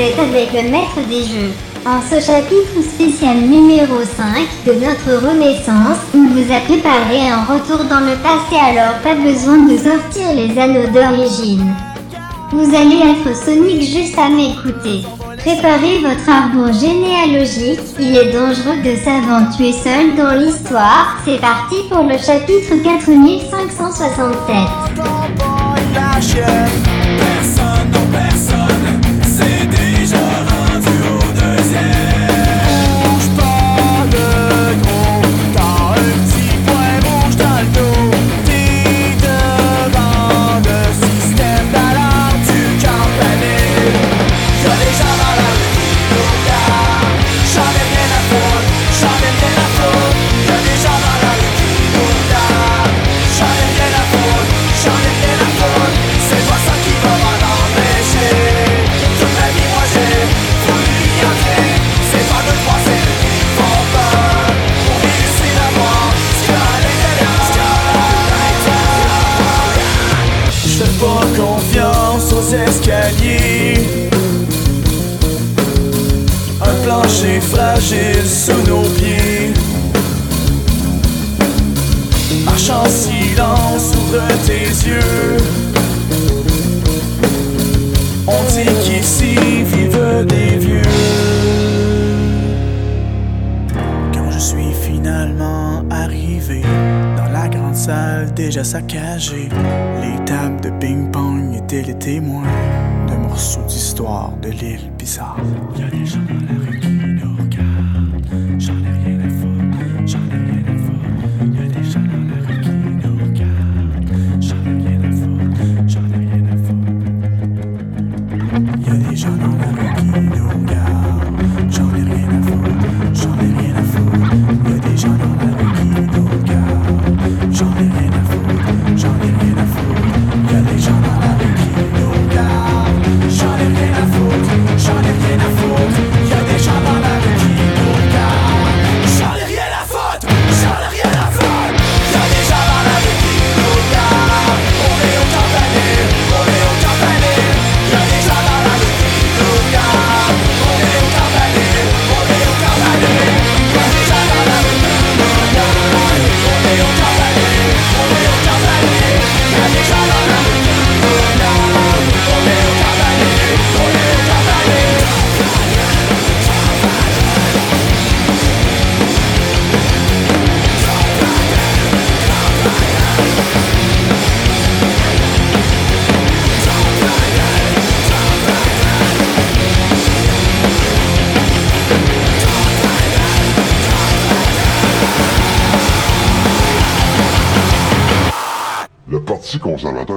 êtes avec le maître des jeux. En ce chapitre spécial numéro 5 de notre Renaissance, on vous a préparé un retour dans le passé alors pas besoin de sortir les anneaux d'origine. Vous allez être Sonic juste à m'écouter. Préparez votre arbre généalogique, il est dangereux de s'aventurer seul dans l'histoire. C'est parti pour le chapitre 4567. Escaliers. Un plancher fragile sous nos pieds. Marche en silence, ouvre tes yeux. On dit qu'ici vivent des vieux. Quand je suis finalement arrivé dans la grande salle déjà saccagée, les tables de ping-pong les témoins de morceaux d'histoire de l'île bizarre. Y a des gens dans la rue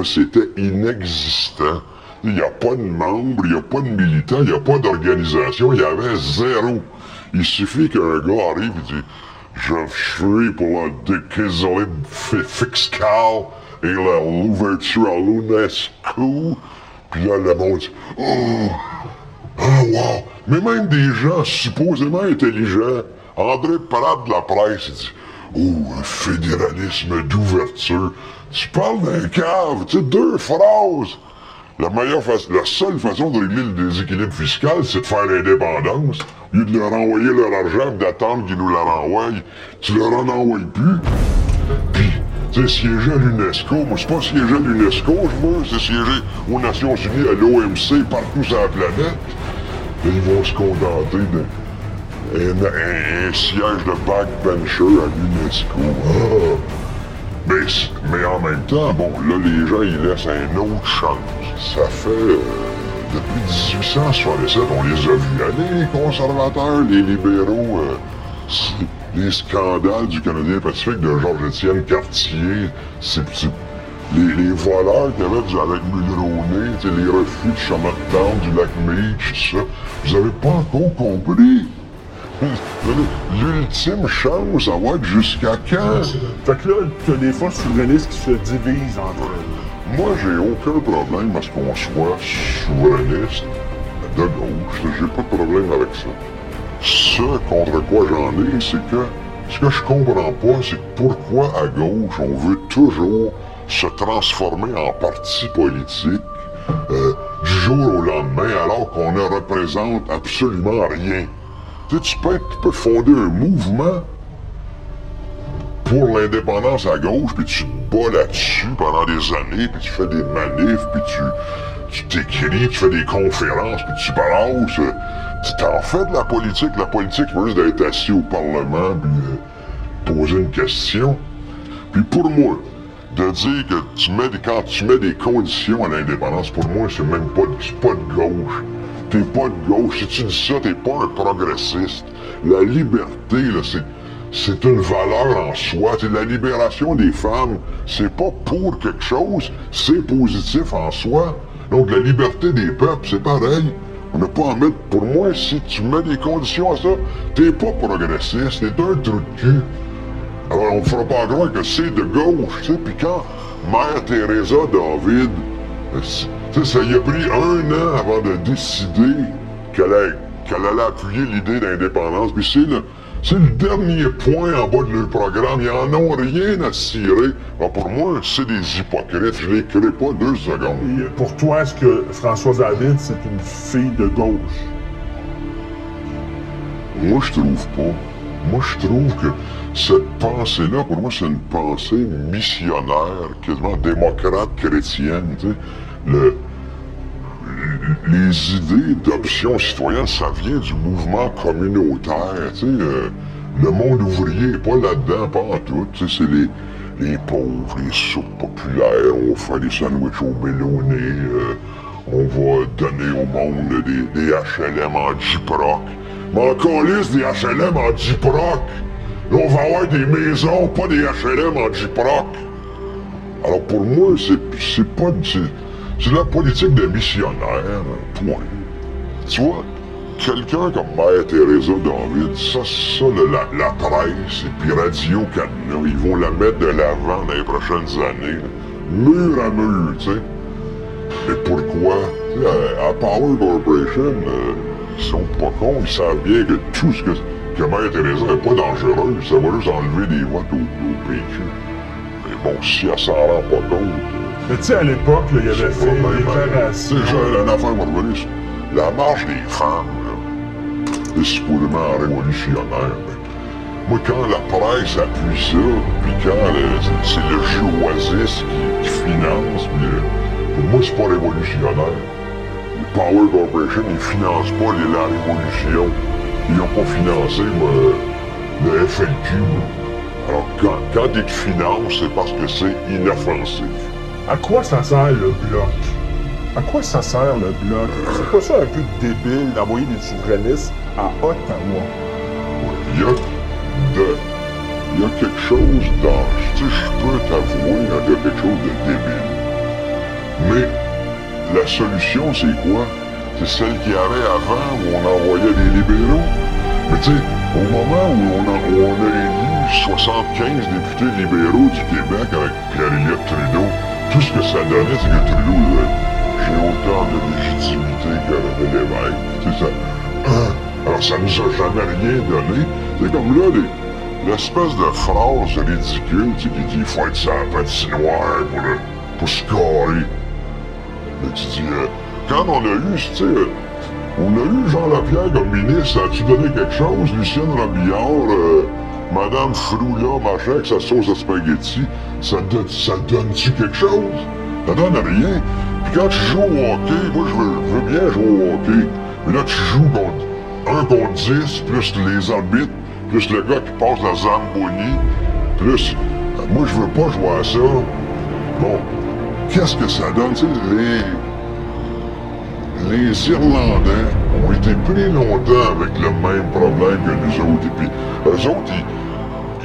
c'était inexistant. Il n'y a pas de membres, il n'y a pas de militants, il n'y a pas d'organisation, il y avait zéro. Il suffit qu'un gars arrive et dit Je suis pour la déquésoline fiscale et l'ouverture à l'UNESCO. Puis là, le monde dit Oh, ah, wow! Mais même des gens supposément intelligents, André Parade de la presse, il dit Oh, un fédéralisme d'ouverture. Tu parles d'un cave, tu sais, deux phrases. La meilleure façon, la seule façon de régler le déséquilibre fiscal, c'est de faire l'indépendance. Au lieu de leur envoyer leur argent et d'attendre qu'ils nous la renvoient, tu leur en envoies plus. Puis, sais, siéger à l'UNESCO, moi, c'est pas siéger à l'UNESCO, je veux, c'est siéger aux Nations Unies, à l'OMC, partout sur la planète. Là, ils vont se contenter de un, un- un siège de backbencher à l'UNESCO. Ah! Mais, c- mais en même temps, bon, là, les gens, ils laissent un autre chance. Ça fait... euh, depuis 1867, on les a vus aller, les conservateurs, les libéraux. euh, les scandales du Canadien Pacifique de Georges-Étienne Cartier, c'est... les, les voleurs qu'il y du avec Mulroney, les refus de Charlottetown, du lac Meach, tout ça, vous avez pas encore compris. L'ultime chance, ça va être jusqu'à quand? Fait que là, t'as des forces souverainistes qui se divisent entre elles. Moi, j'ai aucun problème à ce qu'on soit souverainiste de gauche. J'ai pas de problème avec ça. Ce contre quoi j'en ai, c'est que ce que je comprends pas, c'est pourquoi à gauche, on veut toujours se transformer en parti politique euh, du jour au lendemain, alors qu'on ne représente absolument rien. Tu peux, fonder un mouvement pour l'indépendance à gauche, puis tu te bats là-dessus pendant des années, puis tu fais des manifs, puis tu t'écris, tu fais des conférences, puis tu balances? Tu t'en fais de la politique. La politique, c'est juste d'être assis au Parlement, puis euh, poser une question. Puis pour moi, de dire que tu mets des, quand tu mets des conditions à l'indépendance, pour moi, c'est même pas, pas de gauche. T'es pas de gauche. Si tu dis ça, t'es pas un progressiste. La liberté, c'est, c'est une valeur en soi. C'est la libération des femmes. C'est pas pour quelque chose, c'est positif en soi. Donc la liberté des peuples, c'est pareil. On n'a pas à mettre, pour moi, si tu mets des conditions à ça, t'es pas progressiste, t'es un trou de cul. Alors, on ne fera pas croire que c'est de gauche, tu. Puis quand Mère Teresa David, euh, sais, ça y a pris un an avant de décider qu'elle allait, appuyer l'idée d'indépendance. Puis c'est le, c'est le dernier point en bas de leur programme. Ils en ont rien à cirer. Alors, pour moi, c'est des hypocrites. Je les crée pas deux secondes. Et pour toi, est-ce que Françoise David, c'est une fille de gauche? Moi, je trouve pas. Moi, je trouve que cette pensée-là, pour moi, c'est une pensée missionnaire, quasiment démocrate chrétienne. Le, les idées d'option citoyenne, ça vient du mouvement communautaire. Euh, le monde ouvrier pas là-dedans, pas en tout. Tu sais, c'est les, les pauvres, les soupes populaires, on faire des sandwichs au mélonné, euh, on va donner au monde des, HLM en Jiproc. Mais encore lisse des HLM en Jiproc. On va avoir des maisons, pas des HLM en Jiproc. Alors pour moi, c'est c'est pas c'est la politique de missionnaire, point. Tu vois, quelqu'un comme Mère Teresa David, ça, ça, la, la presse et puis Radio Canada, ils vont la mettre de l'avant dans les prochaines années, mur à mur, tu sais. Mais pourquoi? Sais, à, à Power Corporation, euh, ils sont pas cons, ils savent bien que tout ce que, que Mère Teresa n'est pas dangereux, ça va juste enlever des votes au, au PQ. Mais bon, si elle s'en rend pas compte, euh, Mais tu sais, à l'époque, il y avait fait une déclaration. Déjà une affaire va revenir sur La marche des femmes, là, c'est supposément révolutionnaire. mais moi, quand la presse appuie ça, puis quand c'est le Oasis qui, qui finance, puis, euh, pour moi, c'est pas révolutionnaire. Le Power Corporation, ils financent pas les- la révolution. Ils n'ont pas financé moi, le FLQ. moi. Alors, quand, quand ils te financent, c'est parce que c'est inoffensif. À quoi ça sert le bloc? À quoi ça sert le bloc? C'est pas ça un peu débile d'envoyer des souverainistes à Ottawa? Il y a. Il y a quelque chose dans. Je peux t'avouer, il y a quelque chose de débile. Mais la solution, c'est quoi? C'est celle qu'il y avait avant où on envoyait des libéraux. Mais tu sais, au moment où on a, on a élu 75 députés libéraux du Québec avec Pierre-Éliott Trudeau, tout ce que ça donnait, c'est que Trudeau disait J'ai autant de légitimité que René Lévesque. C'est ça. Alors ça nous a jamais rien donné. C'est comme là, les- l'espèce de phrase ridicule qui dit il faut être sa patinoire pour, le- pour scorer. Mais tu dis, euh, quand on a eu, tu sais, euh, on a eu Jean Lapierre comme ministre, as-tu donné quelque chose? Lucienne Robillard, euh, Madame Froula, machin, avec sa sauce à spaghetti, ça te ça donne-tu quelque chose? Ça donne rien. Puis quand tu joues au hockey, moi je veux, bien jouer au hockey, mais là tu joues contre 1 contre 10, plus les arbitres, plus le gars qui passe la Zamboni, plus... euh, moi, je veux pas jouer à ça. Bon, qu'est-ce que ça donne? Les... Les Irlandais ont été pris longtemps avec le même problème que nous autres. Et puis, eux autres, ils,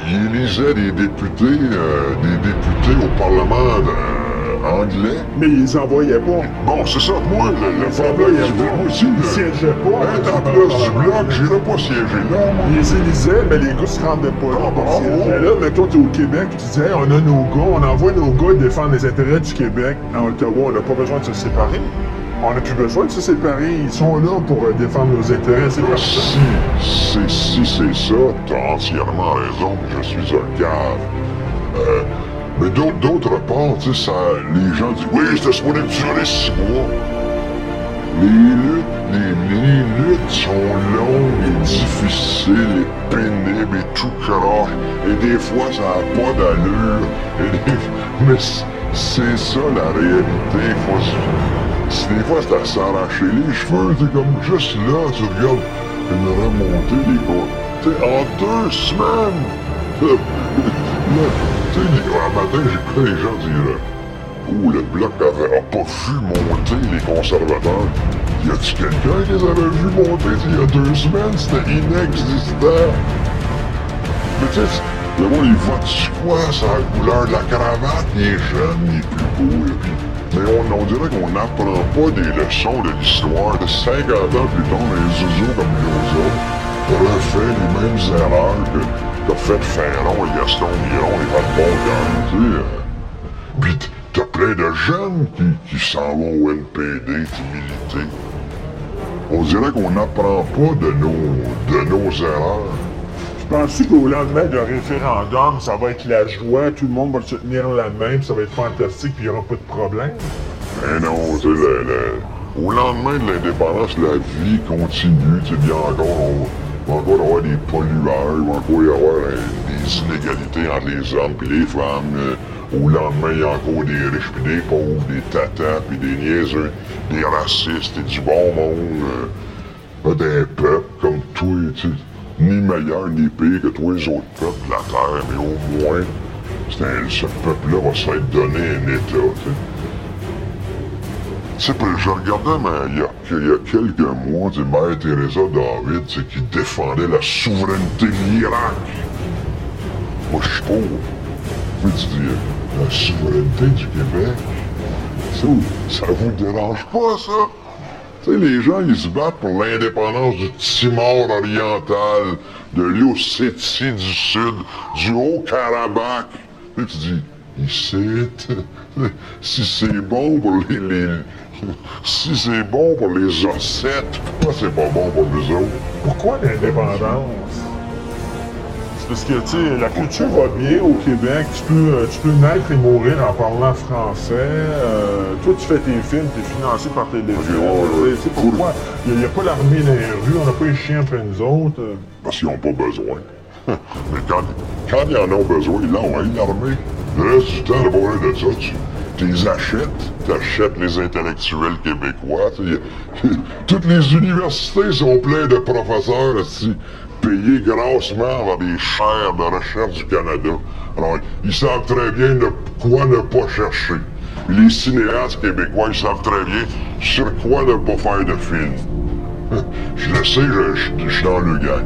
ils élisaient des députés, euh, des députés au Parlement euh, anglais. Mais ils envoyaient pas. Bon, c'est ça, moi, le, le problème du bloc, aussi, Ils siégeaient pas. être en place du bloc, j'irais pas siéger là, moi. Ils élisaient, mais les gars se rendaient pas là. Ah, que bravo. là, mettons, t'es au Québec, tu disais, on a nos gars, on envoie nos gars défendre les intérêts du Québec. À Ottawa, on n'a pas besoin de se séparer. On n'a plus besoin de se séparer. Ils sont là pour euh, défendre nos intérêts. C'est. Si, c'est si c'est ça, t'as entièrement raison, je suis un cave. Euh, mais d'autre part, tu sais, les gens disent, oui, c'était supposé durer six mois. Les luttes, les, les luttes sont longues et difficiles et pénibles et tout croche. Et des fois, ça n'a pas d'allure. Mais c'est ça la réalité. Faut c'est- des fois, c'est à s'arracher les cheveux. C'est comme juste là, tu regardes une remontée des côtes. Sais, en deux semaines. Tu sais, un matin, j'écoutais les gens dire Ouh, le bloc avait, pas vu monter les conservateurs. Y a-tu quelqu'un qui les avait vu monter il y a deux semaines? C'était inexistant. Mais tu sais, le monde, il vote quoi? C'est la couleur? De la cravate, il est jeune, il plus beau, et puis... Mais on, on dirait qu'on n'apprend pas des leçons de l'histoire de 50 ans plus tard, les zouzous comme autres refait les mêmes erreurs que qu'a fait Ferron et Gaston Miron et Val Bongan. Puis t'as plein de jeunes qui, qui s'en vont au NPD, qui militer. On dirait qu'on n'apprend pas de nos, de nos erreurs. Penses-tu qu'au lendemain d'un référendum, ça va être la joie, tout le monde va se tenir la main, ça va être fantastique, puis il n'y aura pas de problème? Mais non, tu sais, le- au lendemain de l'indépendance, la vie continue. Tu sais, bien encore, on va encore avoir des pollueurs, il va encore y avoir des inégalités entre les hommes et les femmes. euh, au lendemain, il y a encore des riches puis des pauvres, des tatas puis des niaiseux, des racistes et du bon monde. euh, pas des peuples comme toi, tu ni meilleur ni pire que tous les autres peuples de la Terre, mais au moins, c'est un- ce peuple-là va se faire donner un État, tu sais. Je regardais, mais il y a, quelques mois, sais, Mère Teresa David, sais, qui défendait la souveraineté de l'Irak. Moi, je suis pauvre. Mais tu dis, la souveraineté du Québec, ça vous dérange pas, ça? Les gens, ils se battent pour l'indépendance du Timor oriental, de l'Ossétie du Sud, du Haut-Karabakh. Tu dis, ici, si c'est bon pour les, les- si c'est bon pour les Ossètes, pourquoi c'est pas bon pour nous autres? Pourquoi l'indépendance? Parce que, tu sais, la culture va bien au Québec. Tu peux, euh, tu peux naître et mourir en parlant français. Euh, toi, tu fais tes films, tu es financé par tes ouais. C'est pourquoi? Il n'y a, pas l'armée dans les rues, on n'a pas les chiens après nous autres. euh. Parce qu'ils n'ont pas besoin. Mais quand, quand ils en ont besoin, ils l'ont, hein, l'armée. Le reste du temps, parler de ça, tu les achètes, tu achètes les intellectuels québécois. Toutes les universités sont pleines de professeurs aussi, payés grassement par des chaires de recherche du Canada. Alors, ils savent très bien ne- quoi ne pas chercher. Les cinéastes québécois, ils savent très bien sur quoi ne pas faire de film. Je le sais, je, je- je suis dans le gang.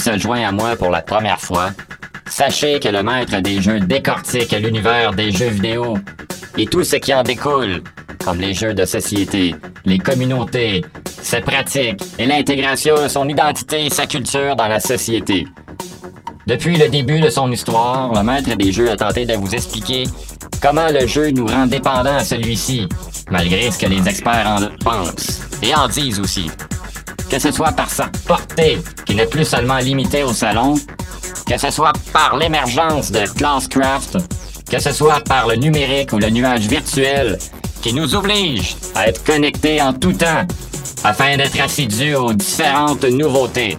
Se joignent à moi pour la première fois, sachez que le maître des jeux décortique l'univers des jeux vidéo et tout ce qui en découle, comme les jeux de société, les communautés, ses pratiques et l'intégration de son identité et sa culture dans la société. Depuis le début de son histoire, le maître des jeux a tenté de vous expliquer comment le jeu nous rend dépendants à celui-ci, malgré ce que les experts en pensent et en disent aussi. Que ce soit par sa portée, qui n'est plus seulement limitée au salon, que ce soit par l'émergence de Classcraft, que ce soit par le numérique ou le nuage virtuel, qui nous oblige à être connectés en tout temps afin d'être assidus aux différentes nouveautés.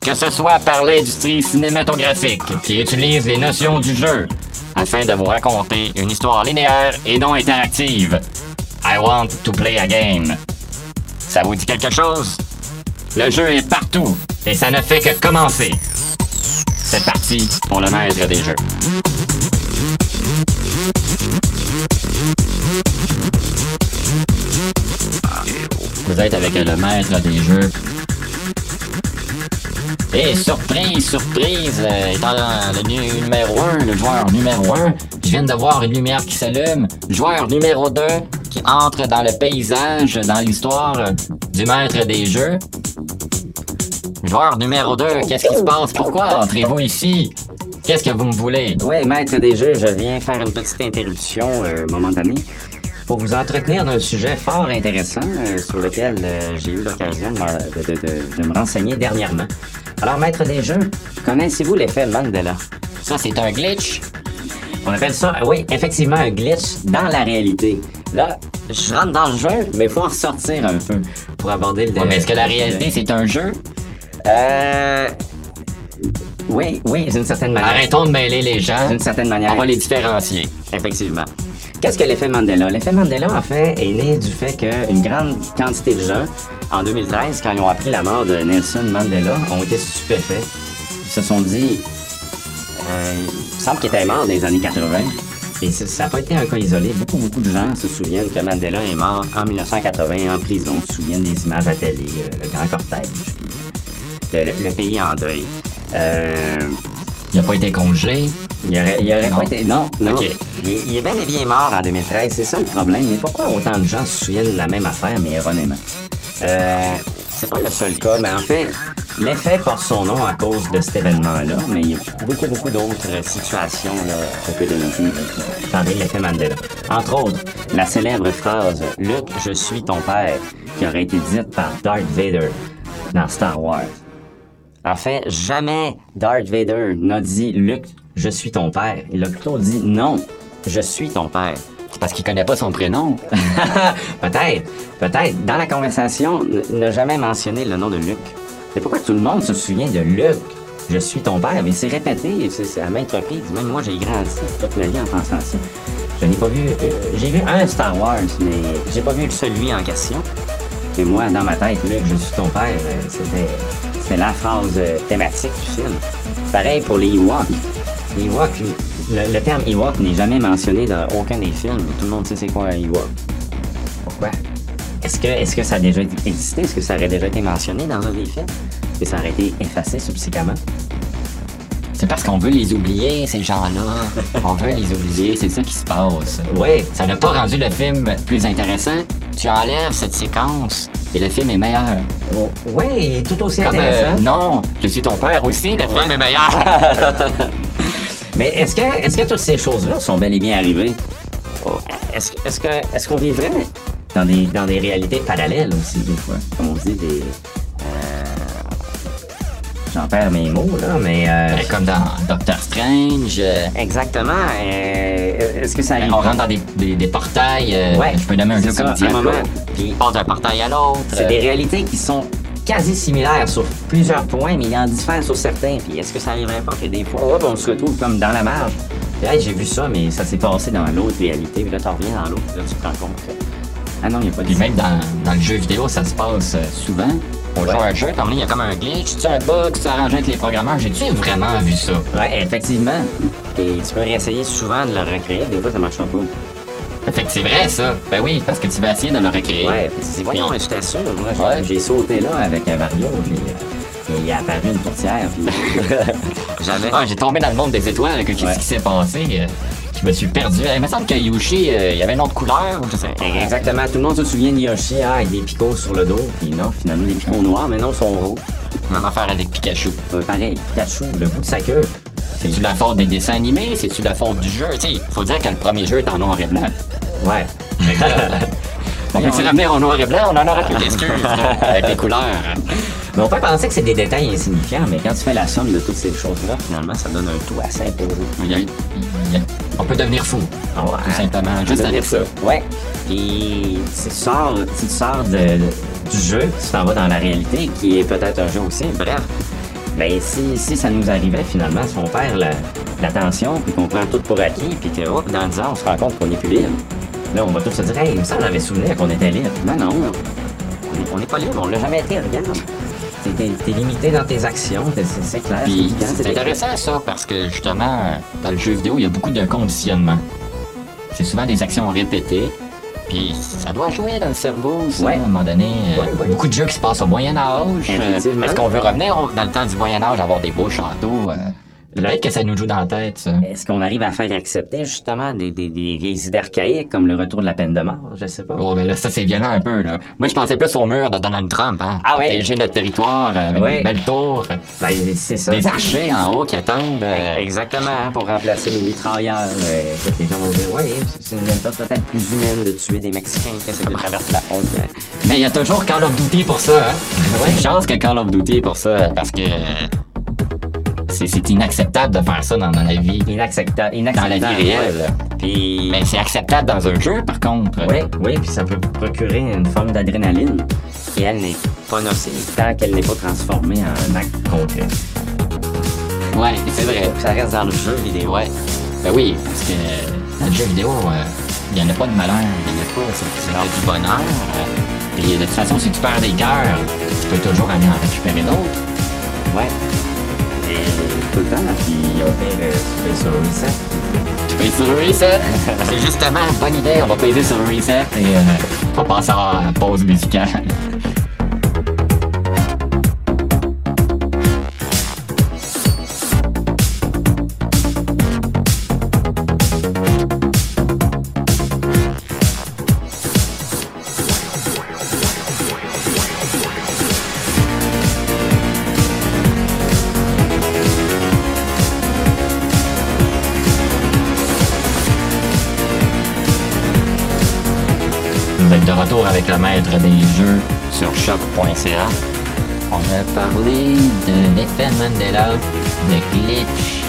Que ce soit par l'industrie cinématographique qui utilise les notions du jeu afin de vous raconter une histoire linéaire et non interactive. I want to play a game. Ça vous dit quelque chose? Le jeu est partout et ça ne fait que commencer. C'est parti pour le maître des jeux. Vous êtes avec le maître des jeux. Et surprise, surprise, euh, étant le nu- numéro 1, le joueur numéro 1, je viens de voir une lumière qui s'allume. Joueur numéro 2 qui entre dans le paysage, dans l'histoire du maître des jeux. Joueur numéro 2, qu'est-ce qui se passe? Pourquoi entrez-vous ici? Qu'est-ce que vous me voulez? Ouais, maître des jeux, je viens faire une petite interruption euh, momentanée pour vous entretenir d'un sujet fort intéressant euh, sur lequel euh, j'ai eu l'occasion de, me- de- de- de me renseigner dernièrement. Alors, maître des jeux, connaissez-vous l'effet Mandela? Ça, c'est un glitch? On appelle ça, oui, effectivement, un glitch dans la réalité. Là, je rentre dans le jeu, mais il faut en ressortir un peu pour aborder le Ouais, mais est-ce que la réalité, c'est un jeu? Euh... Oui, oui, d'une certaine manière. Arrêtons de mêler les gens. D'une certaine manière. On va les différencier. Effectivement. Qu'est-ce que l'effet Mandela? L'effet Mandela, en fait, est né du fait qu'une grande quantité de gens, en 2013, quand ils ont appris la mort de Nelson Mandela, ont été stupéfaits. Ils se sont dit, euh, il semble qu'il était mort dans les années 80. Et ça- n'a pas été un cas isolé. Beaucoup, beaucoup de gens se souviennent que Mandela est mort en 1980 en prison. Se souviennent des images à télé, euh, le grand cortège, le, le pays en deuil. Euh, Il n'a pas été congelé. il aurait, il aurait Non. pas été. Non, non. Il, il est bel et bien mort en 2013, c'est ça le problème. Mais pourquoi autant de gens se souviennent de la même affaire, mais erronément? Euh, c'est pas le seul cas, mais en fait, l'effet porte son nom à cause de cet événement-là, mais il y a beaucoup, beaucoup d'autres situations là, qu'on peut de l'effet Mandela. Entre autres, la célèbre phrase « Luke, je suis ton père » qui aurait été dite par Darth Vader dans Star Wars. En fait, jamais Darth Vader n'a dit Luke, je suis ton père. Il a plutôt dit non, je suis ton père. C'est parce qu'il connaît pas son prénom. peut-être, peut-être. Dans la conversation, n'a jamais mentionné le nom de Luke. C'est pourquoi tout le monde se souvient de Luke. Je suis ton père, mais c'est répété, c'est à maintes reprises. Même moi, j'ai grandi toute ma vie en pensant ça. Je n'ai pas vu. euh, j'ai vu un Star Wars, mais j'ai pas vu celui en question. Et moi, dans ma tête, Luke, je suis ton père, euh, c'était, c'était la phrase euh, thématique du film. Pareil pour les Ewoks. Les Ewoks, le, le terme Ewok n'est jamais mentionné dans aucun des films. Tout le monde sait c'est quoi un Ewok. Pourquoi? Est-ce que, est-ce que ça a déjà existé? Est-ce que ça aurait déjà été mentionné dans un des films? Est-ce que ça aurait été effacé subséquemment? C'est parce qu'on veut les oublier, ces gens-là. On veut les oublier, c'est ça qui se passe. Oui, Ça n'a pas rendu le film plus intéressant. Tu enlèves cette séquence et le film est meilleur. oui, tout aussi Comme, euh, intéressant. non, je suis ton père aussi, le film est meilleur. Mais est-ce que, est-ce que toutes ces choses-là sont bel et bien arrivées? Oh, Est-ce, est-ce, que, est-ce qu'on vivrait dans des, dans des réalités parallèles aussi, des fois? Comme on dit, des. euh, J'en perds mes mots, là, mais. euh, Euh, Comme dans Doctor Strange. euh, Exactement. euh, est-ce que ça arrive? on rentre dans des, des- des portails. Ouais, je peux nommer un jeu ça, comme Diablo. moment. Puis on passe d'un portail à l'autre. C'est des réalités qui sont quasi similaires sur plusieurs points, mais il en diffère sur certains. Puis est-ce que ça arriverait pas que des fois, on se retrouve comme dans la marge? Hey, j'ai vu ça, mais ça s'est passé dans l'autre réalité. Puis là, tu reviens dans l'autre, puis là, tu te rends compte. Ah non, il n'y a pas de Puis même dans, dans le jeu vidéo, ça se passe euh, souvent. On joue à un jeu, comme là, il y a comme un glitch, tu as un bug, tu arrangé avec les programmeurs. J'ai-tu vraiment vu ça? Ouais, effectivement. Et tu peux réessayer souvent de le recréer. Des fois, ça marche pas. Fait que c'est vrai, ça. Ben oui, parce que tu vas essayer de le recréer. Ouais, dis, voyons, mais j'étais sûr. Moi, j'ai- Ouais. j'ai sauté là avec un Mario. Puis, euh, il est apparu une tourtière, puis jamais. Ah, j'ai tombé dans le monde des étoiles, que qu'est-ce Ouais. qui s'est passé? Je me suis perdu. Il me semble que Yoshi, euh, il y avait une autre couleur, ou je sais pas. Exactement, tout le monde se souvient de Yoshi ah, avec des picots sur le dos, puis non, finalement des picots noirs, mais non, ils sont rouges. Même affaire avec Pikachu. Euh, pareil, Pikachu, le bout de sa queue. C'est-tu la faute des dessins animés? C'est-tu la faute du jeu? Sais, faut dire que le premier jeu est en noir et blanc. Ouais. On peut-tu revenir en noir et blanc? On en aurait plus d'excuses, avec les couleurs. Mais on peut penser que c'est des détails insignifiants, mais quand tu fais la somme de toutes ces choses-là, finalement, ça donne un tout assez imposant. Il y a- il y a- On peut devenir fou, ouais. tout simplement, juste avec ça. Ouais. Si tu sors, tu sors de- du jeu, tu t'en vas dans la réalité, qui est peut-être un jeu aussi, bref. Ben si, si ça nous arrivait finalement, si on perd la- l'attention, puis qu'on prend tout pour acquis, puis que dans 10 ans, on se rend compte qu'on n'est plus libre. Là, on va tous se dire, hey, ça, on avait souvenir qu'on était libre. Ben non, on est- on n'est pas libre, on l'a jamais été, regarde. T'es- T'es t'es limité dans tes actions, c'est c'est clair. C'est intéressant ça parce que justement, dans le jeu vidéo, il y a beaucoup de conditionnement. C'est souvent des actions répétées. Puis ça doit jouer dans le cerveau, ça, Ouais. à un moment donné. Euh, Ouais, ouais. Beaucoup de jeux qui se passent au Moyen Âge. Euh. Est-ce qu'on veut revenir dans le temps du Moyen Âge, avoir des beaux châteaux? euh, Peut-être que ça nous joue dans la tête, ça. Est-ce qu'on arrive à faire accepter justement des, des, des vieilles idées archaïques comme le retour de la peine de mort? Je sais pas. Oh, mais là, ça, c'est violent un peu, là. Moi, je pensais plus au mur de Donald Trump, hein. Ah ouais? Protéger notre territoire euh, Ouais. des belles tours. Ben, c'est ça. Des archers en haut qui attendent. euh, Exactement, hein, pour remplacer les mitrailleurs. Euh, les gens vont dire, ouais, c'est une méthode peut-être plus humaine de tuer des Mexicains qui essaient de traverser la frontière. Mais il y a toujours Call of Duty pour ça, hein. Ouais, chance que Call of Duty pour ça, parce que c'est inacceptable de faire ça dans, dans la vie, Inacceptable. dans la Inacceptable. vie réelle. ouais. Puis, Mais c'est acceptable dans un jeu, par contre. oui, oui, puis ça peut procurer une forme d'adrénaline. Et elle n'est pas nocive tant qu'elle n'est pas transformée en un acte concret. Ouais, c'est vrai. Ça reste dans le jeu vidéo. Ouais. Ben oui, parce que dans le jeu vidéo, euh, il n'y en a pas de malheur, il n'y en a pas, c'est du bonheur. euh, Puis de toute façon, si tu perds des cœurs, tu peux toujours aller en récupérer d'autres. Ouais. Le temps, puis on fait le fais sur reset. Tu payes sur le reset. C'est justement une bonne idée. On va payer sur le reset et euh, on va passer à la pause musicale. Le maître des jeux sur choc.ca. On a parlé de l'effet Mandela, de glitch,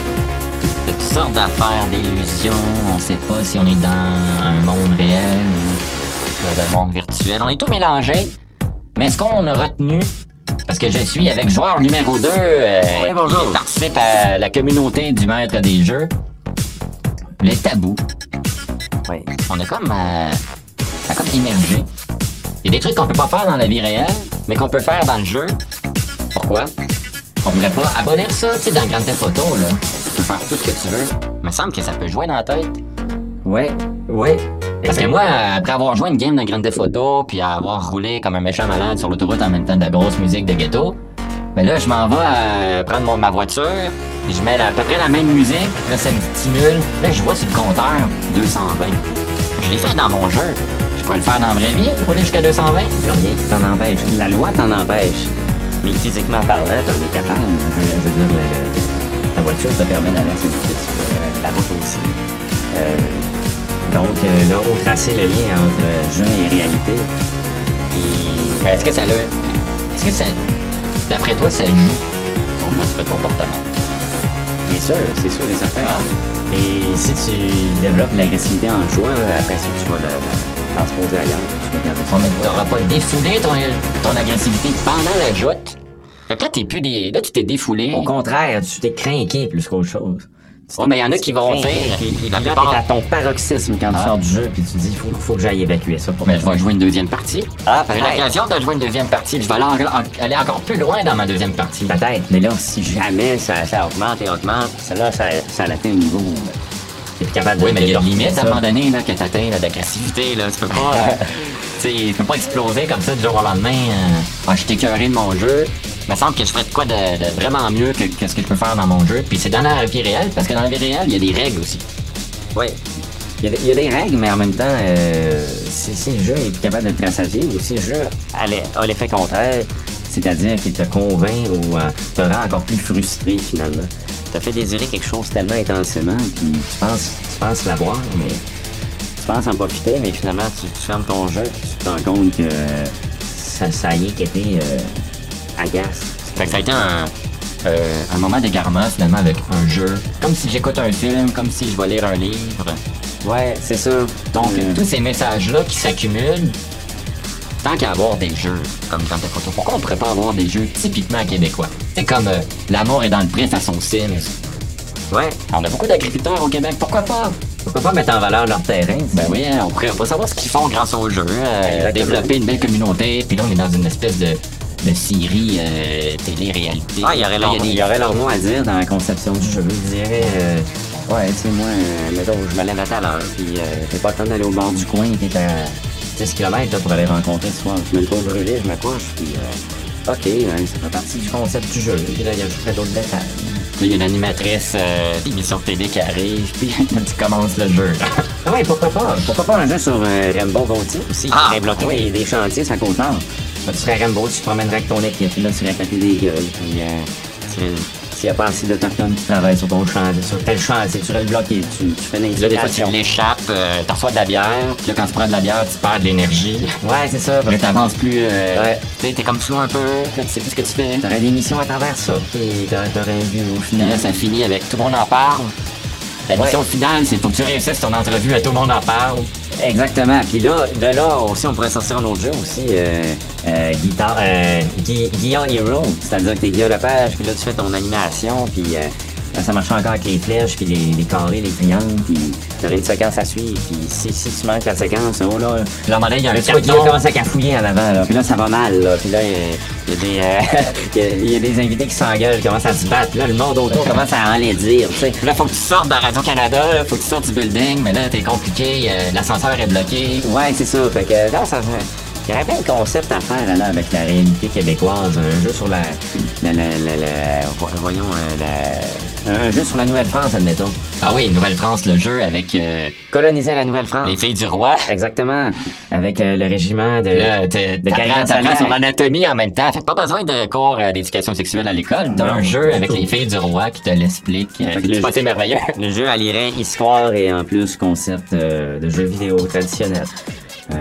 de toutes sortes d'affaires, d'illusions. On sait pas si on est dans un monde réel ou dans un monde virtuel. On est tout mélangé. Mais ce qu'on a retenu, parce que je suis avec joueur numéro 2, bonjour. qui participe à la communauté du maître des jeux, les tabous. On est comme, euh, a comme immergé. Il y a des trucs qu'on peut pas faire dans la vie réelle, mais qu'on peut faire dans le jeu. Pourquoi? On pourrait pas abolir ça, tu sais, dans Grand Theft là. Tu peux faire tout ce que tu veux. Il me semble que ça peut jouer dans la tête. Ouais, ouais. Parce que moi, après avoir joué une game de Grand Theft Auto, puis avoir roulé comme un méchant malade sur l'autoroute en même temps de la grosse musique de ghetto, ben là, je m'en vais euh, prendre ma voiture, puis je mets à peu près la même musique, là, ça me stimule. Là, je vois sur le compteur 220. Je l'ai fait dans mon jeu. Je pourrais le faire dans la vraie vie, rouler jusqu'à 220. Il y a rien qui t'en empêche. La loi t'en empêche. Mais physiquement parlant, t'en es capable. Je veux je veux dire, la voiture te permet d'aller assez vite. euh, La route aussi. Euh, donc, euh, là, on tracer le lien entre jeu et réalité. Et est-ce que ça le. Est-ce que ça. D'après toi, ça joue? Sur notre comportement? bien sûr, c'est sûr et certain. Et si tu développes l'agressivité en jouant, après ça, tu vas le, le transposer ailleurs. Tu vas garder ça. On ne t'aura pas défoulé ton, ton agressivité pendant la joute. Là, t'es plus des. Là, tu t'es défoulé. Au contraire, tu t'es craqué plus qu'autre chose. Oh, mais il y en a qui vont dire. La plupart- t'es à ton paroxysme quand tu Ah. sors du jeu, puis tu dis, faut, faut que j'aille évacuer ça pour Mais je vais jouer une deuxième partie. Ah, J'ai peut-être. l'occasion de jouer une deuxième partie. Je vais aller, en- aller encore plus loin dans ma deuxième partie. Peut-être, mais là, si jamais ça, ça augmente et augmente, ça, là, ça, ça atteint un niveau. Capable de Oui, mais il y a une limite à un moment donné là, que t'atteins là, d'agressivité. Là. Tu peux pas. euh, tu tu peux pas exploser comme ça du jour au lendemain. euh, Ah, je suis écœuré de mon jeu. Il me semble que je ferais de quoi de, de vraiment mieux que, que ce que je peux faire dans mon jeu. Puis c'est dans la vie réelle, parce que dans la vie réelle, il y a des règles aussi. Ouais. Il y, a, des- il y a des règles, mais en même temps, euh, si, si le jeu est plus capable de te rassasier ou si le jeu a l'effet contraire, c'est-à-dire qu'il te convainc ou euh, te rend encore plus frustré finalement. Te fait désirer quelque chose tellement intensément, puis tu penses, tu penses l'avoir, mais tu penses en profiter, mais finalement tu, tu fermes ton jeu, puis tu te rends compte que ça, ça y est qu'était euh, agace. Fait que ça a été un, euh, un moment d'égarement finalement avec un jeu. Comme si j'écoute un film, comme si je vais lire un livre. Ouais, c'est ça. Donc, Euh, tous ces messages-là qui s'accumulent, tant qu'à avoir des jeux comme Grand Theft Auto, pourquoi on pourrait pas avoir des jeux typiquement québécois? C'est comme euh, L'amour est dans le pré façon Sims. ouais, On a beaucoup d'agriculteurs au Québec, pourquoi pas? pourquoi pas mettre en valeur leur terrain? Ben oui, on pourrait on pourrait savoir ce qu'ils font grâce au jeu, euh, développer une belle communauté, puis là on est dans une espèce de, de série euh, télé-réalité. Ah, il y aurait Là, leur, il y aurait leur mot à dire dans la conception du jeu. Ils diraient, euh, ouais, tu sais, moi, euh, mettons, je me lève à telle heure, puis t'es pas le temps d'aller au bord du coin, t'es à 10 km là, pour aller rencontrer ce soir? Je le pas brûlé, je me couche, puis euh, ok, ouais, ça fait partie du concept du jeu. Puis là, il y a juste d'autres détails. Il y a une animatrice euh, d'émission télé qui arrive, puis tu commences le jeu. Ah ouais, pourquoi pas? Pourquoi pas un jeu sur euh, Rainbow Gauthier aussi, Ah, oui. des, chantiers, ça compte tard. Là, tu serais Rainbow, tu te promènerais avec ton équipe, là, tu péter des gueules, puis euh, tu- s'il n'y a pas assez d'autochtones qui travaillent sur ton chantier, sur tel chantier, tu le bloquer, tu, tu fais Puis là, des fois, tu l'échappes, euh, reçois de la bière, puis là, quand tu prends de la bière, tu perds de l'énergie. Ouais, c'est ça. Là, t'avances plus. Euh, Ouais. Tu sais, t'es comme sous un peu, là, tu sais plus ce que tu fais. T'aurais des missions à travers ça, puis t'aurais but au final. là, ça finit avec tout le monde en parle. La Ouais. mission finale, c'est faut que tu réussisses ton entrevue à tout le monde en parle. Exactement. Puis là, de là aussi, on pourrait sortir un autre jeu aussi. Euh, euh, guitare, euh, Gui- Guillaume Hero. C'est-à-dire que t'es Guillaume Lepage, puis là, tu fais ton animation, puis euh, ça marche encore avec les flèches, puis les, les carrés, les triangles, puis t'aurais une séquence à suivre. Puis si, si tu manques la séquence, oh là, Puis là, il y a un carton. commence à cafouiller en avant, là. Puis là, ça va mal, là. Puis là, il y a- il y, a des, euh, il y a- il y a des invités qui s'engueulent, qui commencent à se battre. Puis là, le monde autour commence à en les dire, tu sais. Puis là, faut que tu sortes de Radio-Canada, là, faut que tu sortes du building, mais là, t'es compliqué, euh, l'ascenseur est bloqué. Ouais, c'est ça. Fait que là, ça Il y aurait plein de concepts à faire là, avec la réalité québécoise. Un jeu sur la. la, la, la, la- vo- voyons, euh, la- un jeu sur la Nouvelle-France, admettons. Ah oui, Nouvelle-France, le jeu avec euh, Coloniser la Nouvelle-France. les filles du roi. Exactement. Avec euh, le régiment de. T'es- de t'apprends Salaire. sur l'anatomie en même temps. Fait que pas besoin de cours euh, d'éducation sexuelle à l'école. T'as un jeu avec tout. les filles du roi qui te l'explique. C'est le pas merveilleux. Le jeu allierait histoire et en plus concept euh, de jeu vidéo traditionnel. Euh,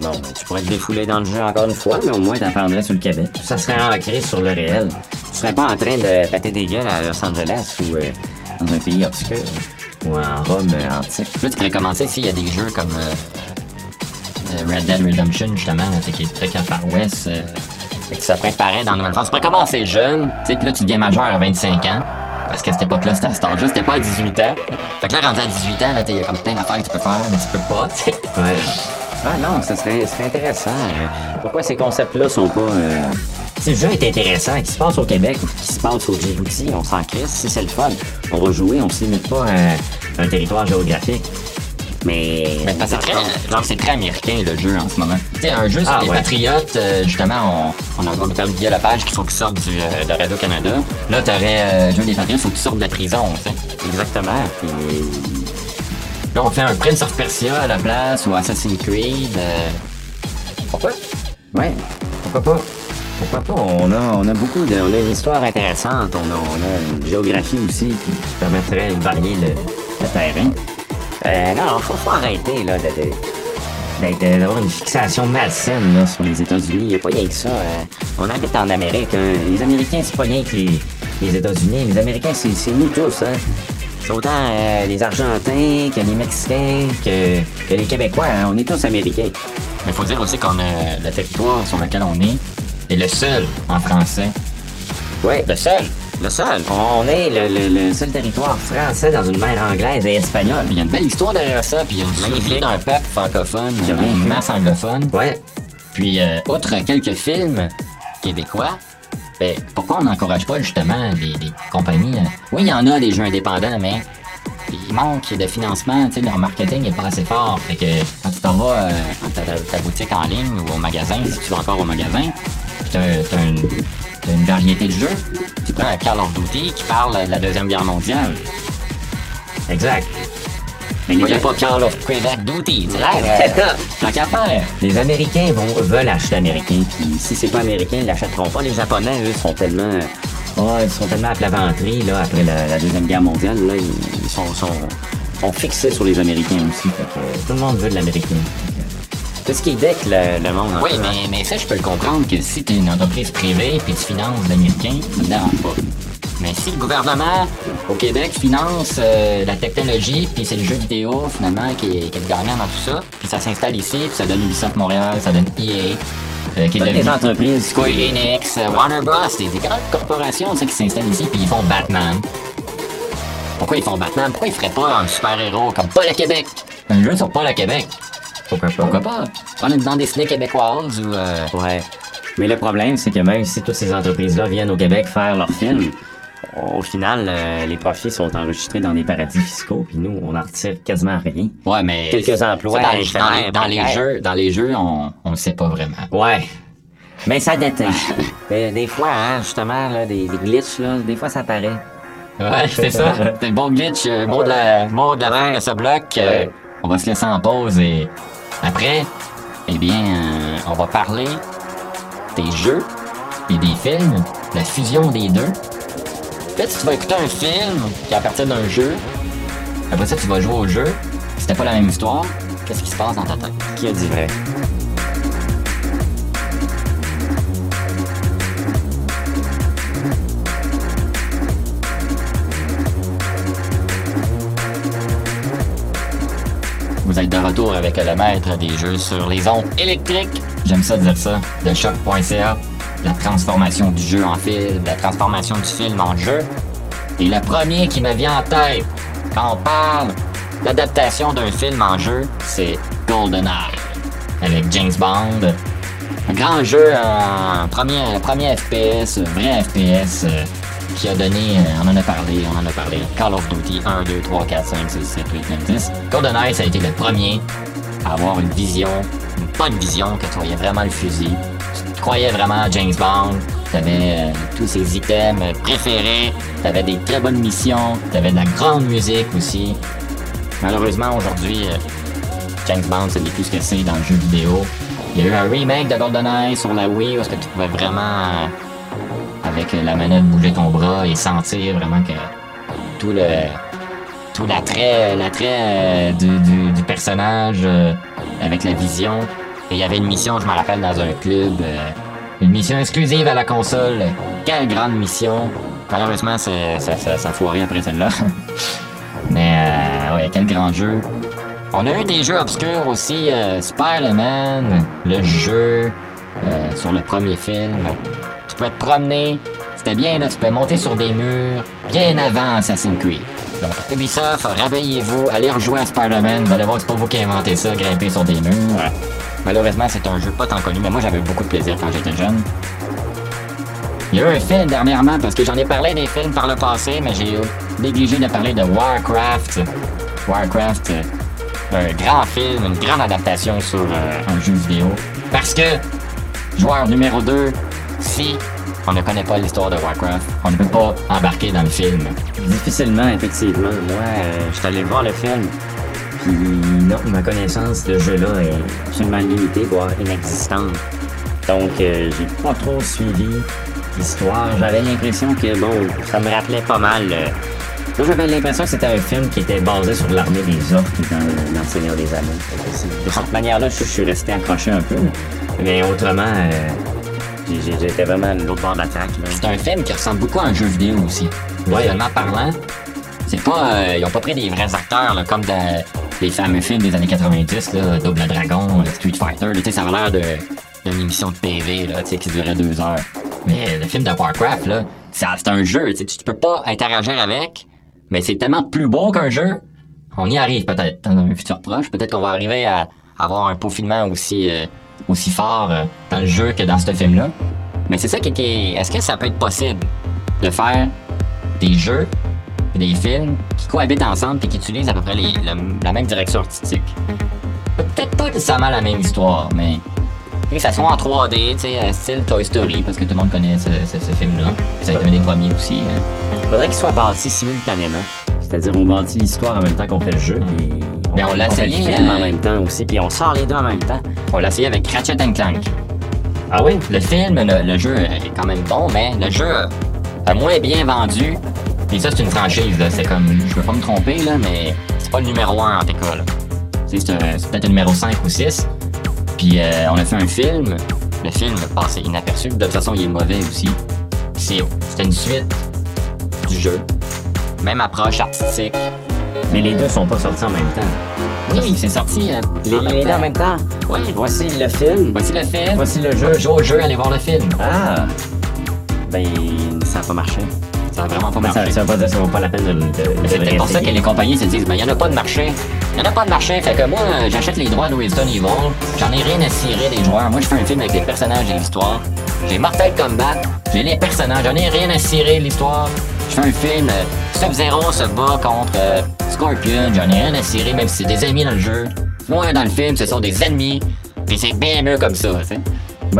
bon, ben, tu pourrais te défouler dans le jeu encore une fois, mais au moins t'apprendrais sur le Québec. Ça serait ancré sur le réel. Tu serais pas en train de péter des gueules à Los Angeles ou euh, dans un pays obscur ou en Rome euh, antique. Là, tu pourrais commencer s'il y a des jeux comme Red Dead Redemption, justement, qui est très Far West, et que ça préparait dans Nouvelle-France. Tu pourrais commencer jeune, tu sais, puis là, tu deviens majeur à 25 ans. Parce qu'à cette époque-là, c'était à cet âge-là, c'était pas à 18 ans. Fait que là, rendu à 18 ans, là, t'as- comme plein d'affaires que tu peux faire, mais tu peux pas, tu. Ouais. Ah non, ça serait, ça serait intéressant. Pourquoi ces concepts-là sont pas... Euh... Si le jeu est intéressant, qui se passe au Québec ou qui se passe au Djibouti, on s'en crisse, si c'est le fun. On va jouer, on se limite pas à un territoire géographique. Mais... Mais c'est très, genre, c'est très américain le jeu en ce moment. Tu sais, un jeu sur Ah, les ouais. patriotes, euh, justement, on, on a parlé de Guy Lepage qu'il faut qu'il sorte du, euh, de Radio-Canada. Là, t'aurais euh, jeu des patriotes, faut que tu sortes de la prison, tu sais. Exactement. Puis, Là, on fait un Prince of Persia à la place ou Assassin's Creed. euh, Pourquoi? ouais, pourquoi pas? Pourquoi pas? On a, on a beaucoup de... On a une histoire intéressante, on a, on a une géographie aussi qui permettrait de varier le, le terrain. Euh, non, faut, faut arrêter, là, de... de- d'être- d'avoir une fixation malsaine là, sur les États-Unis. Il n'y a pas rien que ça. euh, on habite en Amérique. hein. Les Américains, c'est pas rien que les, les États-Unis. Les Américains, c'est c'est nous tous. Hein. C'est autant euh, les Argentins que les Mexicains que, que les Québécois. hein. On est tous Américains. Mais il faut dire aussi qu'on a le territoire sur lequel on est est le seul en français. Ouais, Le seul. le seul. On est le, le- le seul territoire français dans une mer anglaise et espagnole. Il y a une belle histoire derrière ça, puis il y a une Magnifique. d'un peuple francophone, une masse anglophone. Ouais. Puis, euh, outre quelques films québécois, ben, pourquoi on n'encourage pas justement des compagnies? euh, Oui, il y en a des jeux indépendants, mais il manque de financement, tu sais, leur marketing est pas assez fort. Fait que quand tu t'en vas euh, dans ta, ta boutique en ligne ou au magasin, si tu vas encore au magasin, t'as, t'as une, variété de jeux. Tu prends un Call of Duty qui parle de la Deuxième Guerre mondiale. Exact. Mais n'y a pas Quebec Duty, tu sais. Tant qu'à faire. les Américains vont, veulent acheter américain, puis si c'est pas américain, ils l'achèteront pas. Les Japonais, eux, sont tellement... Oh, ils sont tellement à plat là, après la, la Deuxième Guerre mondiale, là, ils, ils sont, sont, sont fixés sur les Américains aussi. Fait que, euh, tout le monde veut de l'américain. Tout ce qui est deck, le, le monde. Oui, peu, hein. mais, mais ça, je peux le comprendre que si tu es une entreprise privée puis tu finances l'américain, ça me dérange pas. Mais si le gouvernement au Québec finance euh, la technologie puis c'est le jeu vidéo finalement qui est, qui est le gagnant dans tout ça, puis ça s'installe ici, puis ça donne Ubisoft Montréal, ça donne EA, euh, qui est devenu les entreprises. Square Enix, euh, Warner Bros, des, des grandes corporations tu sais, qui s'installent ici puis ils font Batman. Pourquoi ils font Batman? Pourquoi ils feraient pas un super-héros comme Paul à Québec? Un jeu sur Paul à Québec. Pourquoi pas? Pourquoi pas? Prendre une bande dessinée québécoise ou... Euh... Ouais. Mais le problème, c'est que même si toutes ces entreprises-là viennent au Québec faire leurs films, au final, euh, les profits sont enregistrés dans des paradis fiscaux, puis nous, on en retire quasiment rien. Ouais, mais... Quelques emplois Ça, dans, les- dans les, dans les précaires. jeux, dans les jeux, on, le sait pas vraiment. Ouais. Mais ça déteint. des, des fois, hein, justement, là, des, des glitches, là, des fois, ça paraît. Ouais, c'est ça. C'est bon glitch, euh, mot de la, mot de la fin de ce bloc. euh. On va se laisser en pause et après, eh bien, euh, on va parler des jeux et des films, la fusion des deux. Peut-être si tu vas écouter un film qui est à partir d'un jeu, après ça tu vas jouer au jeu, c'était pas la même histoire, qu'est-ce qui se passe dans ta tête? Qui a dit vrai? Vous êtes de retour avec le maître des jeux sur les ondes électriques. J'aime ça dire ça. De choc.ca. La transformation du jeu en film, la transformation du film en jeu. Et le premier qui me vient en tête quand on parle d'adaptation d'un film en jeu, c'est GoldenEye. Avec James Bond. Un grand jeu, un premier, premier FPS, vrai FPS, euh, qui a donné, euh, on en a parlé, on en a parlé, Call of Duty 1, 2, 3, 4, 5, 6, 7, 8, 9, 10. GoldenEye, ça a été le premier à avoir une vision, une bonne vision, que tu voyais vraiment le fusil. Croyais vraiment à James Bond, t'avais euh, tous ses items préférés, t'avais des très bonnes missions, t'avais de la grande musique aussi. Malheureusement, aujourd'hui, euh, James Bond, c'est plus ce que c'est dans le jeu vidéo. Il y a eu un remake de GoldenEye sur la Wii où est-ce que tu pouvais vraiment, euh, avec la manette, bouger ton bras et sentir vraiment que tout le tout l'attrait l'attrait euh, du, personnage avec la vision. Et il y avait une mission, je me rappelle, dans un club. euh, une mission exclusive à la console. Quelle grande mission. Malheureusement, ça, ça, ça a foiré après celle-là. Mais euh, ouais, quel grand jeu. On a eu des jeux obscurs aussi, euh, Spider-Man, le jeu euh, sur le premier film. Tu pouvais te promener, c'était bien là, tu pouvais monter sur des murs, bien avant Assassin's Creed. Donc Ubisoft, réveillez-vous, allez rejouer à Spider-Man, vous allez voir c'est pas vous qui inventé ça, grimper sur des murs. Malheureusement, c'est un jeu pas tant connu, mais moi j'avais beaucoup de plaisir quand j'étais jeune. Il y a eu un film dernièrement, parce que j'en ai parlé des films par le passé, mais j'ai négligé de parler de Warcraft. Warcraft, euh, un grand film, une grande adaptation sur euh, un jeu vidéo. Parce que, joueur numéro 2, si on ne connaît pas l'histoire de Warcraft, on ne peut pas embarquer dans le film. Difficilement, effectivement. Moi, euh, je suis allé voir le film. Puis non, ma connaissance de jeu-là est absolument limitée, voire inexistante. Donc, euh, j'ai pas trop suivi l'histoire. J'avais l'impression que, bon, ça me rappelait pas mal. euh, Moi, j'avais l'impression que c'était un film qui était basé sur l'armée des orques dans, dans le Seigneur des Anneaux. De cette manière-là, je, je suis resté accroché un peu. Mais autrement, euh, j'étais vraiment de l'autre bord de la traque. C'est un film qui ressemble beaucoup à un jeu vidéo aussi. Visuellement parlant, c'est pas. euh, ils ont pas pris des vrais acteurs là, comme dans les fameux films des années 90, là, Double Dragon, Street Fighter. là, ça a l'air d'une émission de PV là, qui durait deux heures. Mais le film de Warcraft, là, c'est un jeu. tu peux pas interagir avec, mais c'est tellement plus beau qu'un jeu. On y arrive peut-être dans un futur proche. Peut-être qu'on va arriver à avoir un peaufinement aussi, euh, aussi fort euh, dans le jeu que dans ce film-là. Mais c'est ça qui est... Est-ce que ça peut être possible de faire des jeux des films qui cohabitent ensemble et qui utilisent à peu près les- la même direction artistique? Peut-être pas nécessairement la même histoire, mais Et ça soit en 3D, tu sais, euh, style Toy Story, parce que tout le monde connaît ce, ce- ce film-là. Ça a été un des premiers aussi. hein. Faudrait qu'il soit bâti simultanément. C'est-à-dire, on bâtit l'histoire en même temps qu'on fait le jeu, puis Mais on l'a fait le essayé, film euh, en même temps aussi, puis on sort les deux en même temps. On l'a essayé avec Ratchet Clank. Ah oui? Le film, le, le jeu est quand même bon, mais le jeu a moins bien vendu. Et ça, c'est une franchise, là. C'est comme, je veux pas me tromper, là, mais c'est pas le numéro 1 en tout cas, là. C'est peut-être le numéro 5 ou 6. Puis euh, on a fait un film. Le film passé inaperçu. De toute façon, il est mauvais aussi. C'est c'est une suite du jeu. Même approche artistique. Mais les deux sont pas sortis en même temps. Oui, c'est sorti. euh, Les, en même les temps. en même temps? Oui. Voici le film. Voici le film. Voici le jeu. Jouer au jeu, allez voir le film. Ah! Ben, ça a pas marché. Ça a vraiment pas ça, marché. ça ça vaut pas la peine de, C'est peut-être pour ça que les compagnies se disent, ben, il n'y en a pas de marché. Il n'y en a pas de marché. Fait que moi, j'achète les droits de Resident Evil. J'en ai rien à cirer des joueurs. Moi, je fais un film avec les personnages et l'histoire. J'ai Mortal Kombat. J'ai les personnages. J'en ai rien à cirer de l'histoire. Je fais un film. euh, Sub-Zero se bat contre euh, Scorpion. J'en ai rien à cirer, même si c'est des amis dans le jeu. Moi, dans le film, ce sont des ennemis. Puis c'est bien mieux comme ça,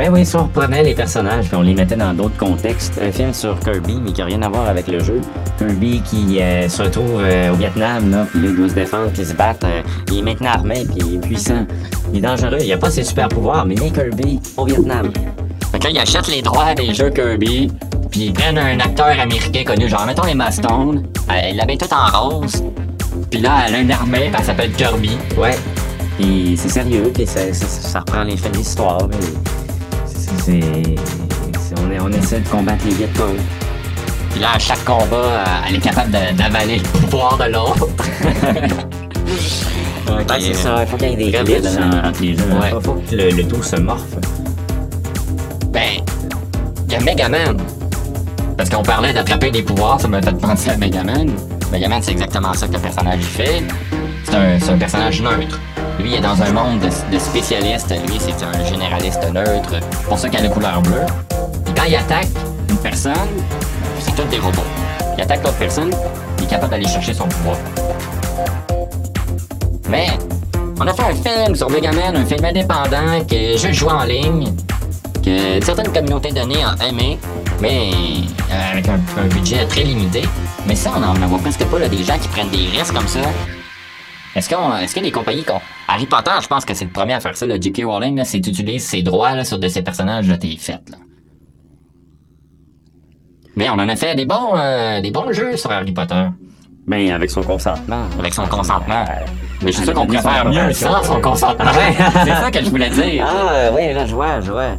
sais. Oui, si on reprenait les personnages puis on les mettait dans d'autres contextes. Un film sur Kirby, mais qui n'a rien à voir avec le jeu. Kirby qui euh, se retrouve euh, au Vietnam, là, puis là, il doit se défendre, puis se battre. euh, il est maintenant armé, puis il est puissant. Il est dangereux. Il a pas ses super pouvoirs, mais il est Kirby au Vietnam. Fait que là, ils achètent les droits des jeux Kirby, puis ils prennent un acteur américain connu, genre, mettons les Stone, euh, ils l'habillent tout en rose, puis là, elle a une armée, puis elle s'appelle Kirby. Ouais. Puis c'est sérieux, puis ça, ça, ça reprend les faits de l'histoire. puis c'est- On, est- on essaie de combattre les Vietcong. Puis là, à chaque combat, euh, elle est capable d'avaler le pouvoir de l'autre. C'est ça. Il faut qu'il y ait des en- entre les. Ouais. Il faut que le, le tout se morphe. Ben, il y a Megaman. Parce qu'on parlait d'attraper des pouvoirs, ça m'a fait penser à Megaman. Megaman, c'est exactement ça que le personnage fait. C'est un, c'est un personnage neutre. Lui, il est dans un monde de, spécialistes. Lui, c'est un généraliste neutre. Pour ça qu'il a la couleur bleue. Et quand il attaque une personne, c'est tous des robots. Il attaque l'autre personne, il est capable d'aller chercher son pouvoir. Mais, on a fait un film sur Megaman, un film indépendant que juste joué en ligne que certaines communautés données ont aimé, mais euh, avec un, budget très limité. Mais ça, on en voit presque pas là, des gens qui prennent des risques comme ça. Est-ce qu'on, est-ce que les compagnies qu'on... Harry Potter, je pense que c'est le premier à faire ça, le J.K. Rowling, là, c'est utiliser ses droits là, sur de ces personnages, là, t'es fait, là. Mais on en a fait des bons, euh, des bons jeux sur Harry Potter, Ben, avec son consentement. avec son consentement. Mais je suis sûr qu'on son mieux sans son consentement. c'est ça que je voulais dire. Ah, oui, là, je vois, je vois.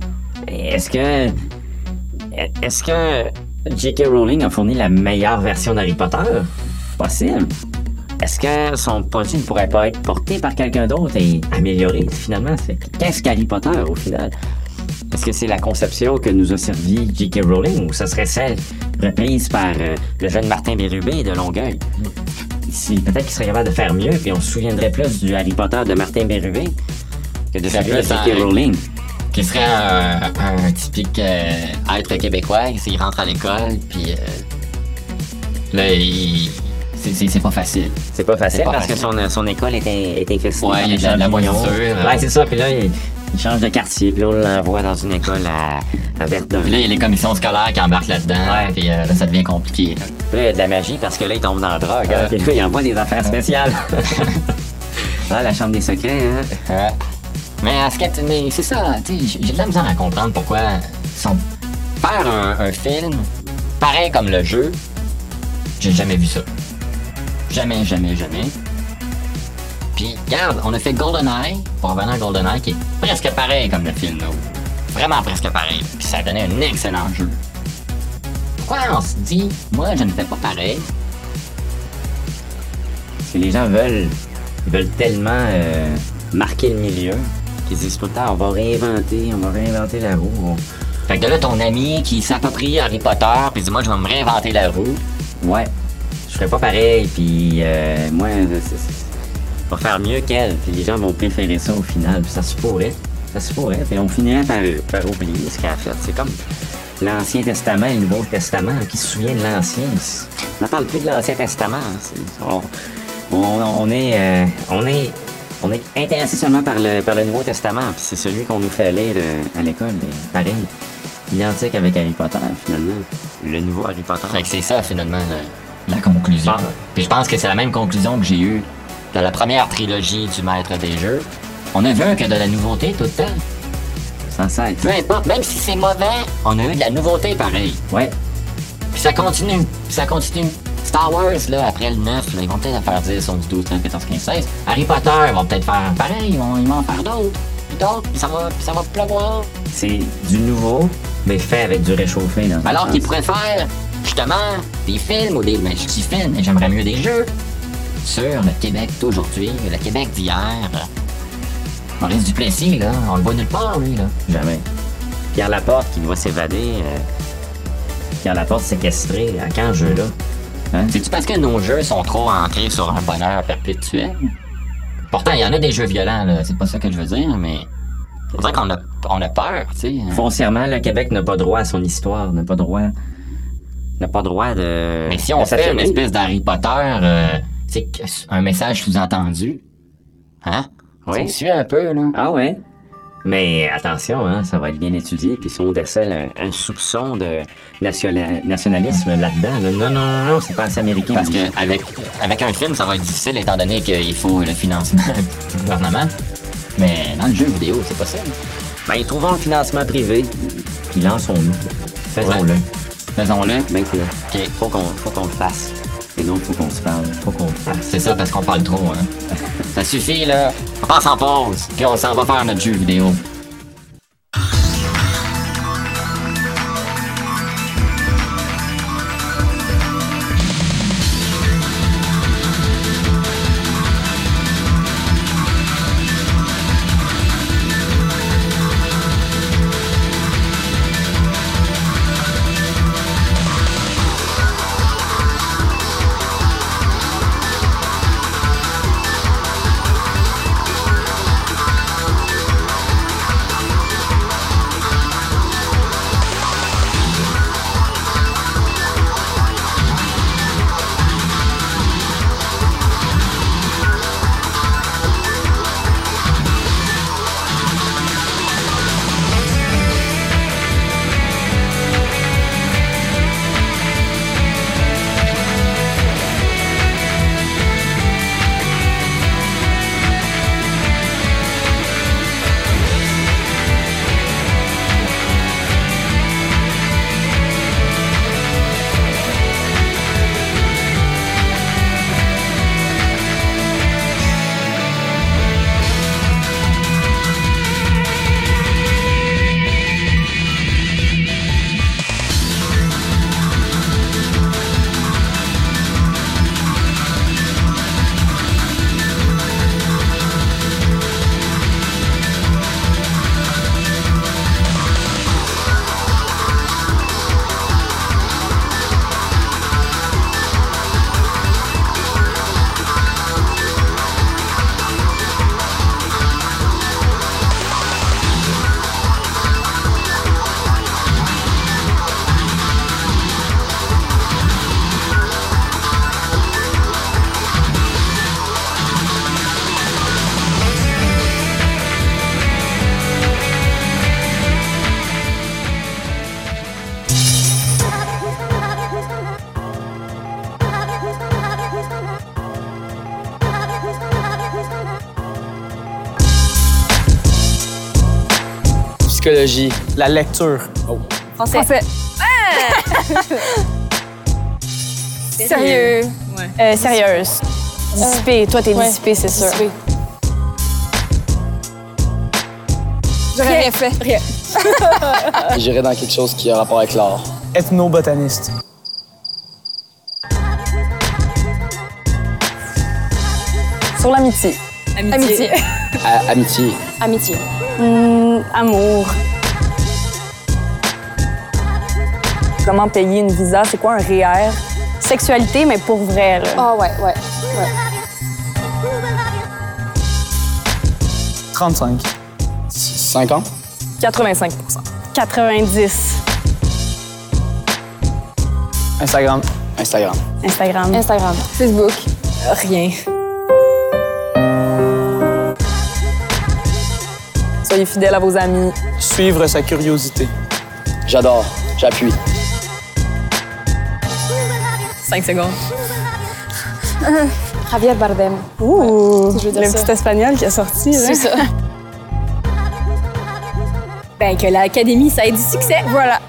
Est-ce que. Est-ce que J.K. Rowling a fourni la meilleure version d'Harry Potter? Possible. Est-ce que son produit ne pourrait pas être porté par quelqu'un d'autre et amélioré finalement? Qu'est-ce qu'Harry Potter au final? Est-ce que c'est la conception que nous a servi J.K. Rowling ou ce serait celle reprise par euh, le jeune Martin Bérubé de Longueuil? Si, peut-être qu'il serait capable de faire mieux, puis on se souviendrait plus du Harry Potter de Martin Bérubé que de celui de J.K. Rowling. qui serait un, un typique euh, être québécois, s'il rentre à l'école, puis euh, là, il... c'est- pas facile. C'est pas facile pas parce facile. que son, son école était, était infestée Ouais, il y a de la- moisissure. Ouais, c'est ça. Puis là, il, il change de quartier. Puis là, on l'envoie dans une école à, à Verdun. Puis là, il y a les commissions scolaires qui embarquent là-dedans, Ouais. puis euh, là, ça devient compliqué. là. Puis là, il y a de la magie parce que là, il tombe dans la drogue. hein. Ouais. Puis là, il envoie des affaires spéciales. ah, la chambre des secrets, hein. Ouais. Mais, à ce que- mais c'est ça, tu sais, j'ai de la misère à comprendre pourquoi son- faire un, un film pareil comme le jeu, j'ai jamais vu ça. Jamais, jamais, jamais. Puis, regarde, on a fait GoldenEye, pour revenir à GoldenEye, qui est presque pareil comme le film, là. Vraiment presque pareil. Puis ça a donné un excellent jeu. Pourquoi on se dit, moi, je ne fais pas pareil? Parce que les gens veulent, veulent tellement euh, marquer le milieu qu'ils disent tout on va réinventer, on va réinventer la roue. Fait que de là, ton ami qui s'approprie Harry Potter, puis dit, moi, je vais me réinventer la roue. Ouais, je ferais pas pareil, puis euh, moi, je vais faire mieux qu'elle, puis les gens vont préférer ça au final, puis ça se pourrait, ça se pourrait, puis on finirait par, par oublier ce qu'elle a fait. C'est comme l'Ancien Testament et le Nouveau Testament, qui se souvient de l'Ancien? On ne parle plus de l'Ancien Testament, hein. On, on- est, euh, on est On est intéressé seulement par le, par le Nouveau Testament, puis c'est celui qu'on nous fait lire euh, à l'école. Pareil. Identique avec Harry Potter, finalement. Le nouveau Harry Potter. C'est ça, finalement, la conclusion. Ah. Puis je pense que c'est la même conclusion que j'ai eue dans la première trilogie du Maître des Jeux. On a vu que de la nouveauté tout le temps. Sans cesse. Peu importe, même si c'est mauvais, on a eu de la nouveauté pareil. Ouais. Puis ça continue, puis ça continue. Star Wars, là, après le 9, là, ils vont peut-être en faire 10, 11, 12, 13, 14, 15, 16. Harry Potter, ils vont peut-être faire pareil, ils vont, ils vont en faire d'autres. puis D'autres, puis ça va, puis ça va pleuvoir. C'est du nouveau, mais fait avec du réchauffé. Dans un Alors qu'ils pourraient faire, justement, des films ou des. Ben, je dis films, mais j'aimerais mieux des jeux sur le Québec d'aujourd'hui, le Québec d'hier. Maurice Duplessis, là, on le voit nulle part, lui, là. Jamais. Pierre Laporte qui doit s'évader. euh, Pierre Laporte séquestré. À quand ce jeu-là? Hein? C'est-tu parce que nos jeux sont trop ancrés sur un bonheur perpétuel? Pourtant, il y en a des jeux violents, là. C'est pas ça que je veux dire, mais. On dirait qu'on a, on a peur, tu sais. Foncièrement, le Québec n'a pas droit à son histoire, n'a pas droit. N'a pas droit de. Mais si on fait une espèce d'Harry Potter, euh, c'est un message sous-entendu. Hein? Oui. Tu suis un peu, là. Ah ouais? Mais attention, hein, ça va être bien étudié. Puis si on décèle un, un soupçon de nationa- nationalisme là-dedans, là, non, non, non, non, c'est pas assez américain. Parce que avec, avec un film, ça va être difficile étant donné qu'il faut le financement du gouvernement. Mais dans le jeu vidéo, c'est possible. Ben, trouvons le financement privé, puis lançons-nous. Faisons-le. Faisons-le. Ben cool. Ok. Faut qu'on faut qu'on le fasse. Et non, faut qu'on se parle. Faut qu'on le fasse. C'est ça, parce qu'on parle trop, hein. ça suffit, là. On passe en pause, puis on s'en va faire notre jeu vidéo. La lecture. Oh. Français. Sérieux. Euh, sérieuse. Dissipée. Toi, t'es dissipée, c'est sûr. J'aurais rien fait. Rien. J'irai dans quelque chose qui a rapport avec l'art. Ethnobotaniste. Sur l'amitié. Amitié. A- amitié. Amitié. Hmm, amour. Comment payer une visa? C'est quoi un REER? Sexualité, mais pour vrai. Ah ouais, ouais. 35. 50. 85% 90 Instagram. Instagram. Instagram. Instagram. Facebook. Rien. Soyez fidèles à vos amis. Suivre sa curiosité. J'adore. J'appuie. 5 secondes. Javier Bardem. Ouh, je veux dire le ça. petit espagnol qui a sorti. C'est hein? ça. Ben, que l'Académie, ça ait du succès. Voilà.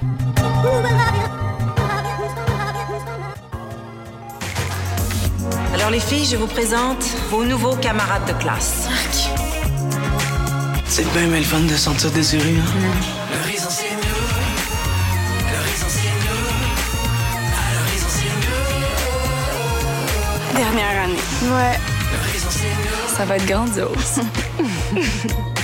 Alors les filles, je vous présente vos nouveaux camarades de classe. C'est bien, mais le fun de sentir désiré. Hein? Dernière année. Ouais. Ça va être grandiose.